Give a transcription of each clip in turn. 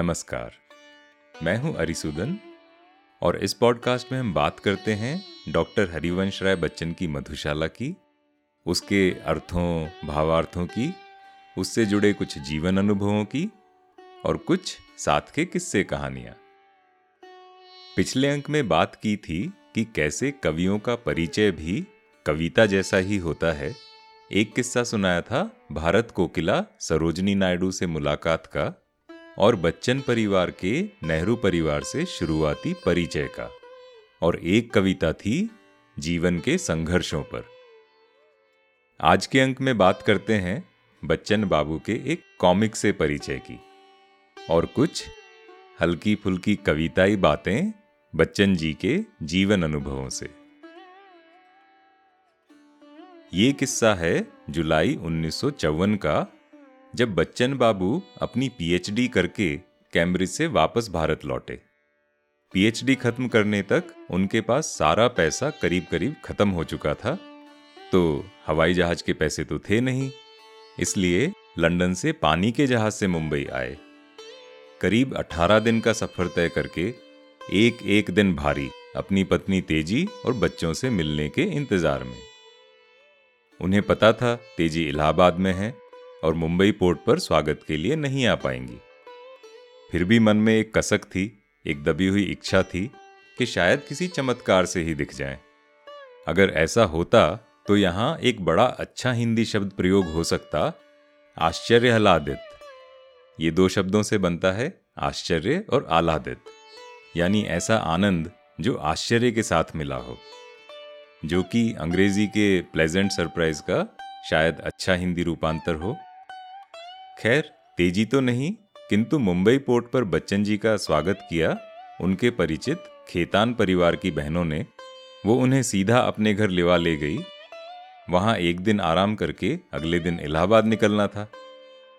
नमस्कार। मैं हूँ अरिसुदन और इस पॉडकास्ट में हम बात करते हैं डॉक्टर हरिवंश राय बच्चन की मधुशाला की, उसके अर्थों, भावार्थों की, उससे जुड़े कुछ जीवन अनुभवों की और कुछ साथ के किस्से कहानियाँ। पिछले अंक में बात की थी कि कैसे कवियों का परिचय भी कविता जैसा ही होता है। एक किस्सा सुनाया था भारत कोकिला सरोजनी नायडू से मुलाकात का। और बच्चन परिवार के नेहरू परिवार से शुरुआती परिचय का, और एक कविता थी जीवन के संघर्षों पर। आज के अंक में बात करते हैं बच्चन बाबू के एक कॉमिक से परिचय की, और कुछ हल्की फुल्की कविताई बातें बच्चन जी के जीवन अनुभवों से। ये किस्सा है जुलाई उन्नीस सौ चौवन का जब बच्चन बाबू अपनी पीएचडी करके कैम्ब्रिज से वापस भारत लौटे। पीएचडी खत्म करने तक उनके पास सारा पैसा करीब करीब खत्म हो चुका था। तो हवाई जहाज़ के पैसे तो थे नहीं, इसलिए लंदन से पानी के जहाज़ से मुंबई आए। करीब 18 दिन का सफ़र तय करके एक एक दिन भारी अपनी पत्नी तेज़ी और बच्चों से मिलने के इंतज़ार में। उन्हें पता था तेज़ी इलाहाबाद में है और मुंबई पोर्ट पर स्वागत के लिए नहीं आ पाएँगी। फिर भी मन में एक कसक थी, एक दबी हुई इच्छा थी कि शायद किसी चमत्कार से ही दिख जाए। अगर ऐसा होता तो यहाँ एक बड़ा अच्छा हिंदी शब्द प्रयोग हो सकता आश्चर्य हलादित ये दो शब्दों से बनता है, आश्चर्य और आह्लादित। यानी ऐसा आनंद जो आश्चर्य के साथ मिला हो। जो कि अंग्रेज़ी के प्लेजेंट सरप्राइज़ का शायद अच्छा हिंदी रूपांतर हो। खैर, तेज़ी तो नहीं, किंतु मुंबई पोर्ट पर बच्चन जी का स्वागत किया, उनके परिचित, खेतान परिवार की बहनों ने, वो उन्हें सीधा अपने घर लेवा ले गई। वहाँ एक दिन आराम करके अगले दिन इलाहाबाद निकलना था।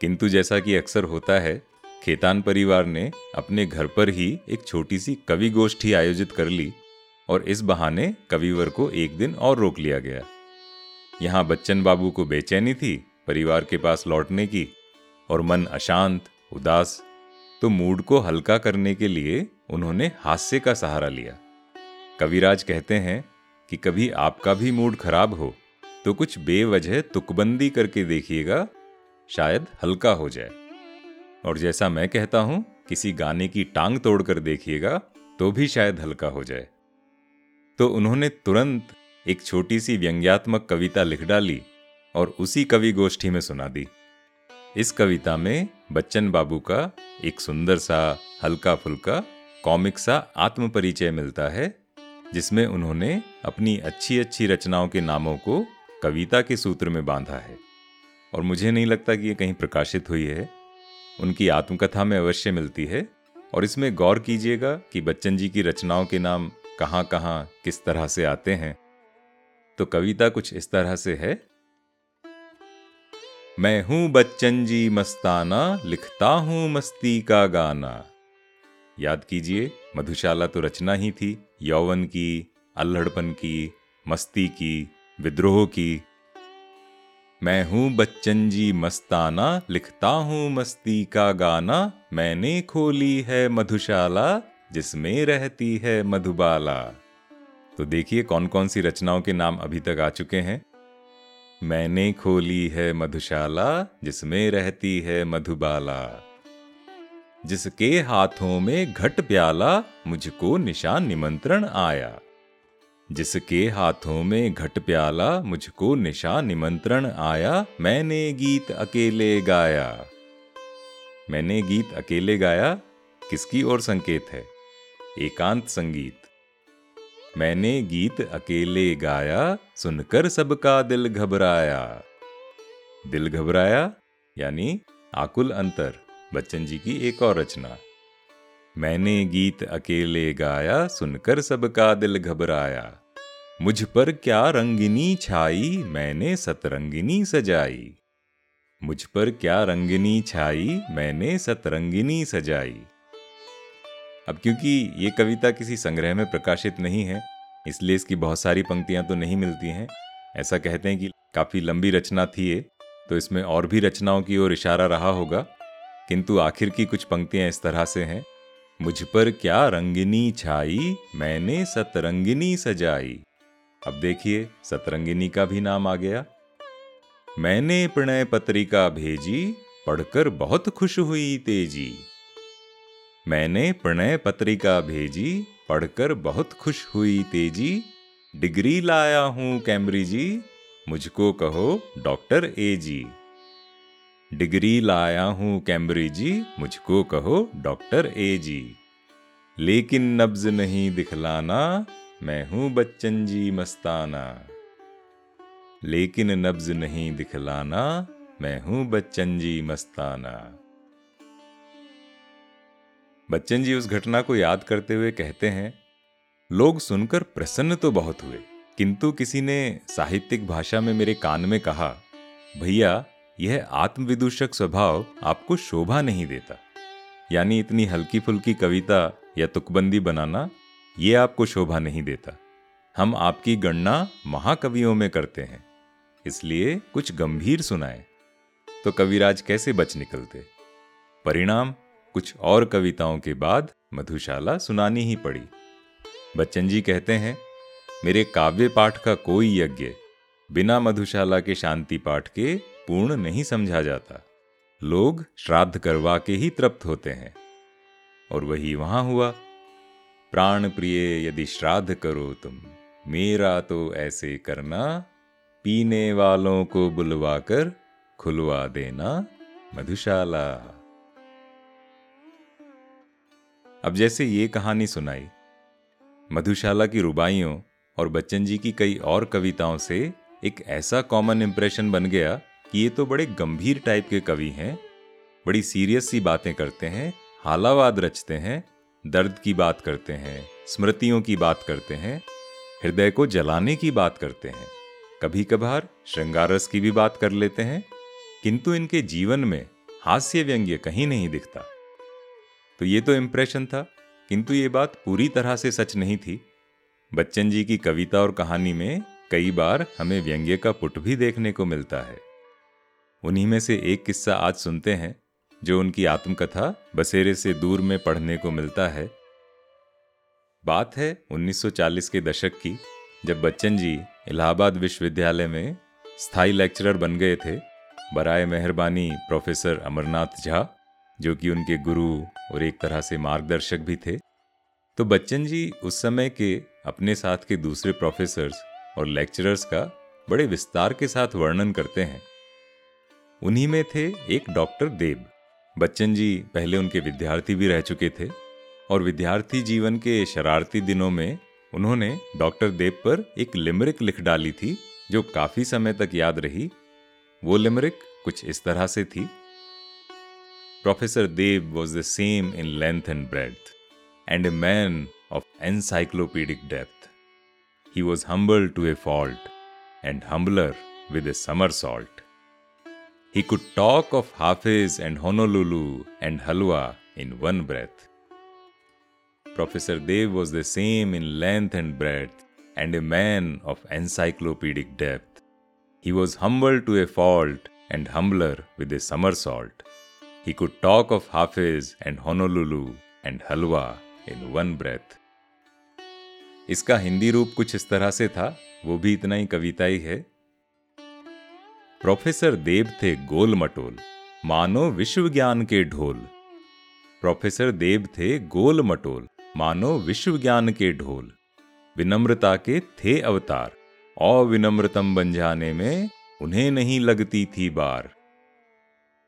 किंतु जैसा कि अक्सर होता है, खेतान परिवार ने अपने घर पर ही एक छोटी सी कवि गोष्ठी आयोजित कर ली और इस बहाने कविवर को एक दिन और रोक लिया गया। यहाँ बच्चन बाबू को बेचैनी थी, परिवार के पास लौटने की और मन अशांत, उदास तो मूड को हल्का करने के लिए उन्होंने हास्य का सहारा लिया। कविराज कहते हैं कि कभी आपका भी मूड खराब हो तो कुछ बेवजह तुकबंदी करके देखिएगा, शायद हल्का हो जाए। और जैसा मैं कहता हूँ, किसी गाने की टांग तोड़कर देखिएगा तो भी शायद हल्का हो जाए। तो उन्होंने तुरंत एक छोटी सी व्यंग्यात्मक कविता लिख डाली और उसी कवि गोष्ठी में सुना दी। इस कविता में बच्चन बाबू का एक सुंदर सा, हल्का फुल्का, कॉमिक सा आत्म परिचय मिलता है, जिसमें उन्होंने अपनी अच्छी अच्छी रचनाओं के नामों को कविता के सूत्र में बांधा है। और मुझे नहीं लगता कि ये कहीं प्रकाशित हुई है। उनकी आत्मकथा में अवश्य मिलती है। और इसमें गौर कीजिएगा कि बच्चन जी की रचनाओं के नाम कहाँ कहाँ किस तरह से आते हैं। तो कविता कुछ इस तरह से है मैं हूँ बच्चन जी मस्ताना, लिखता हूँ मस्ती का गाना। याद कीजिए, मधुशाला तो रचना ही थी, यौवन की, अल्हड़पन की, मस्ती की, विद्रोह की। मैं हूँ बच्चन जी मस्ताना, लिखता हूँ मस्ती का गाना, मैंने खोली है मधुशाला, जिसमें रहती है मधुबाला। तो देखिए कौन कौन सी रचनाओं के नाम अभी तक आ चुके हैं। मैंने खोली है मधुशाला, जिसमें रहती है मधुबाला। जिसके हाथों में घट प्याला, मुझको निशान निमंत्रण आया। जिसके हाथों में घट प्याला, मुझको निशान निमंत्रण आया, मैंने गीत अकेले गाया। मैंने गीत अकेले गाया? किसकी ओर संकेत है? एकांत संगीत। मैंने गीत अकेले गाया, सुनकर सबका दिल घबराया। दिल घबराया यानी आकुल अंतर, बच्चन जी की एक और रचना। मैंने गीत अकेले गाया, सुनकर सबका दिल घबराया। मुझ पर क्या रंगिनी छाई, मैंने सतरंगिनी सजाई। मुझ पर क्या रंगिनी छाई, मैंने सतरंगिनी सजाई। अब क्योंकि ये कविता किसी संग्रह में प्रकाशित नहीं है, इसलिए इसकी बहुत सारी पंक्तियाँ तो नहीं मिलती हैं। ऐसा कहते हैं कि काफ़ी लंबी रचना थी ये तो इसमें और भी रचनाओं की ओर इशारा रहा होगा। किंतु आखिर की कुछ पंक्तियाँ इस तरह से हैं। मुझ पर क्या रंगिनी छाई, मैंने सतरंगिनी सजाई। अब देखिए, सतरंगिनी का भी नाम आ गया। मैंने प्रणय पत्रिका भेजी, पढ़कर बहुत खुश हुई तेज़ी। मैंने प्रणय पत्रिका भेजी, पढ़कर बहुत खुश हुई तेज़ी। डिग्री लाया हूँ कैमरी जी मुझको कहो डॉक्टर ए जी डिग्री लाया हूँ कैमरी जी मुझको कहो डॉक्टर ए जी लेकिन नब्ज नहीं दिखलाना, मैं हूँ बच्चन जी मस्ताना। लेकिन नब्ज नहीं दिखलाना, मैं हूँ बच्चन जी मस्ताना। बच्चन जी उस घटना को याद करते हुए कहते हैं, लोग सुनकर प्रसन्न तो बहुत हुए, किंतु किसी ने साहित्यिक भाषा में मेरे कान में कहा, भैया, यह आत्मविदूषक स्वभाव आपको शोभा नहीं देता। यानी इतनी हल्की फुल्की कविता या तुकबंदी बनाना, ये आपको शोभा नहीं देता। हम आपकी गणना महाकवियों में करते हैं, इसलिए कुछ गंभीर सुनाए। तो कविराज कैसे बच निकलते परिणाम कुछ और कविताओं के बाद मधुशाला सुनानी ही पड़ी। बच्चन जी कहते हैं, मेरे काव्य पाठ का कोई यज्ञ बिना मधुशाला के शांति पाठ के पूर्ण नहीं समझा जाता। लोग श्राद्ध करवा के ही तृप्त होते हैं। और वही वहाँ हुआ, प्राण प्रिय, यदि श्राद्ध करो तुम, मेरा तो ऐसे करना, पीने वालों को बुलवाकर खुलवा देना मधुशाला। अब जैसे ये कहानी सुनाई। मधुशाला की रुबाइयों और बच्चन जी की कई और कविताओं से एक ऐसा कॉमन इंप्रेशन बन गया कि ये तो बड़े गंभीर टाइप के कवि हैं, बड़ी सीरियस सी बातें करते हैं, हालावाद रचते हैं, दर्द की बात करते हैं, स्मृतियों की बात करते हैं, हृदय को जलाने की बात करते हैं कभी कभार श्रृंगारस की भी बात कर लेते हैं, किंतु इनके जीवन में हास्य व्यंग्य कहीं नहीं दिखता। तो ये तो इम्प्रेशन था, किंतु ये बात पूरी तरह से सच नहीं थी। बच्चन जी की कविता और कहानी में कई बार हमें व्यंग्य का पुट भी देखने को मिलता है। उन्हीं में से एक किस्सा आज सुनते हैं, जो उनकी आत्मकथा बसेरे से दूर में पढ़ने को मिलता है। बात है 1940 के दशक की, जब बच्चन जी इलाहाबाद विश्वविद्यालय में स्थायी लेक्चरर बन गए थे। बराए मेहरबानी प्रोफेसर अमरनाथ झा जो कि उनके गुरु और एक तरह से मार्गदर्शक भी थे। तो बच्चन जी उस समय के अपने साथ के दूसरे प्रोफेसर्स और लेक्चरर्स का बड़े विस्तार के साथ वर्णन करते हैं। उन्हीं में थे एक डॉक्टर देव। बच्चन जी पहले उनके विद्यार्थी भी रह चुके थे और विद्यार्थी जीवन के शरारती दिनों में उन्होंने डॉक्टर देव पर एक लिमरिक लिख डाली थी, जो काफ़ी समय तक याद रही। वो लिमरिक कुछ इस तरह से थी। Professor Dev was the same in length and breadth, and a man of encyclopedic depth. He was humble to a fault, and humbler with a somersault. He could talk of Hafiz and Honolulu and Halwa in one breath. Professor Dev was the same in length and breadth, and a man of encyclopedic depth. He was humble to a fault, and humbler with a somersault. He could talk of Hafiz and Honolulu and Halwa in one breath. इसका हिंदी रूप कुछ इस तरह से था, वो भी इतना ही कविता ही है। प्रोफेसर देव थे गोल मटोल मानो विश्व ज्ञान के ढोल। प्रोफेसर देव थे गोल मटोल मानो विश्व ज्ञान के ढोल। विनम्रता के थे अवतार, अविनम्रतम बन जाने में उन्हें नहीं लगती थी बार।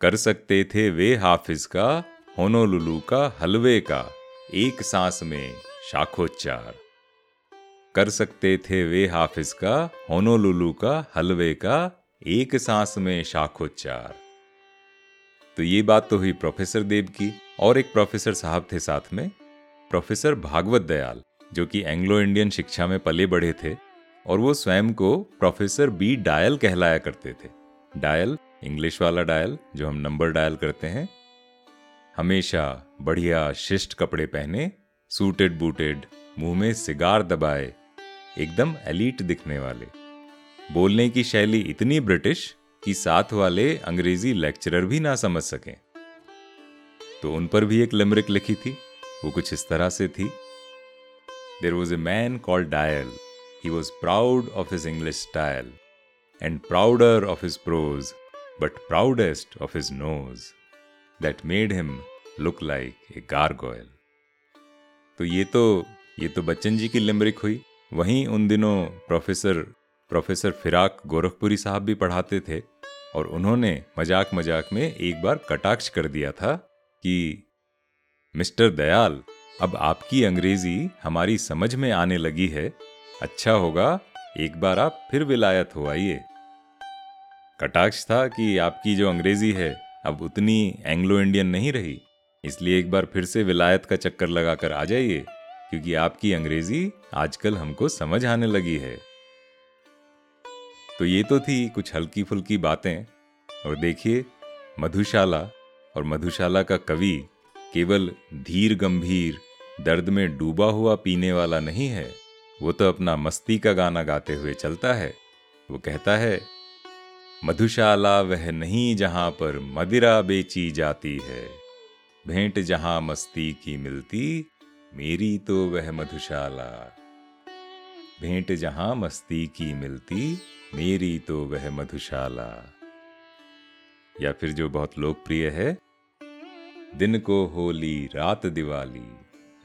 कर सकते थे वे हाफिज का, होनोलुलु का, हलवे का, एक सांस में शाखोच्चार। कर सकते थे वे हाफिज का, होनोलुलु का, हलवे का, एक सांस में शाखोच्चार। तो ये बात तो हुई प्रोफेसर देव की, और एक प्रोफेसर साहब थे साथ में, प्रोफेसर भागवत दयाल, जो कि एंग्लो इंडियन शिक्षा में पले बढ़े थे, और वो स्वयं को प्रोफेसर बी डायल कहलाया करते थे। डायल इंग्लिश वाला डायल जो हम नंबर डायल करते हैं, हमेशा बढ़िया शिष्ट कपड़े पहने सूटेड बूटेड मुँह में सिगार दबाए, एकदम एलीट दिखने वाले। बोलने की शैली इतनी ब्रिटिश कि साथ वाले अंग्रेज़ी लेक्चरर भी ना समझ सकें। तो उन पर भी एक लिमरिक लिखी थी, वो कुछ इस तरह से थी। There was a man called Dyal he was proud of his English style and prouder of his prose but proudest of his nose that made him look like a gargoyle तो ये तो ये तो बच्चन जी की लिमरिक हुई। वहीं उन दिनों प्रोफेसर प्रोफेसर फिराक गोरखपुरी साहब भी पढ़ाते थे, और उन्होंने मज़ाक मज़ाक में एक बार कटाक्ष कर दिया था कि, मिस्टर दयाल, अब आपकी अंग्रेज़ी हमारी समझ में आने लगी है। अच्छा होगा एक बार आप फिर विलायत हो, आइए। कटाक्ष था कि आपकी जो अंग्रेज़ी है, अब उतनी एंग्लो इंडियन नहीं रही। इसलिए एक बार फिर से विलायत का चक्कर लगाकर आ जाइए, क्योंकि आपकी अंग्रेज़ी आजकल हमको समझ आने लगी है। तो ये तो थी कुछ हल्की फुल्की बातें, और देखिए, मधुशाला और मधुशाला का कवि केवल धीर गंभीर, दर्द में डूबा हुआ पीने वाला नहीं है। वो तो अपना मस्ती का गाना गाते हुए चलता है। वो कहता है, मधुशाला वह नहीं जहाँ पर मदिरा बेची जाती है। भेंट जहाँ मस्ती की मिलती, मेरी तो वह मधुशाला। भेंट जहाँ मस्ती की मिलती, मेरी तो वह मधुशाला। या फिर जो बहुत लोकप्रिय है, दिन को होली, रात दिवाली,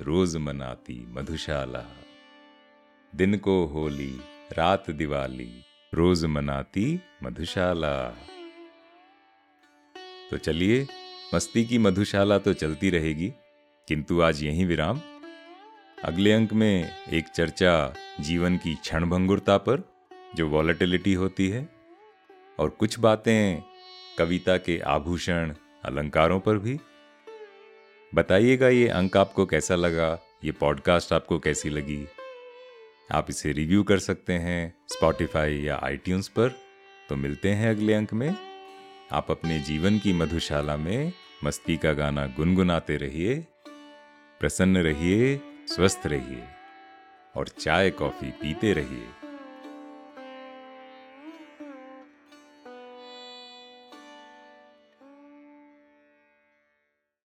रोज मनाती मधुशाला। दिन को होली, रात दिवाली, रोज मनाती मधुशाला। तो चलिए, मस्ती की मधुशाला तो चलती रहेगी, किंतु आज यही विराम। अगले अंक में एक चर्चा जीवन की क्षणभंगुरता पर, जो वॉलेटिलिटी होती है, और कुछ बातें कविता के आभूषण, अलंकारों पर भी। बताइएगा ये अंक आपको कैसा लगा, ये पॉडकास्ट आपको कैसी लगी? आप इसे रिव्यू कर सकते हैं स्पॉटिफाई या आईट्यून्स पर। तो मिलते हैं अगले अंक में। आप अपने जीवन की मधुशाला में मस्ती का गाना गुनगुनाते रहिए, प्रसन्न रहिए, स्वस्थ रहिए और चाय कॉफ़ी पीते रहिए।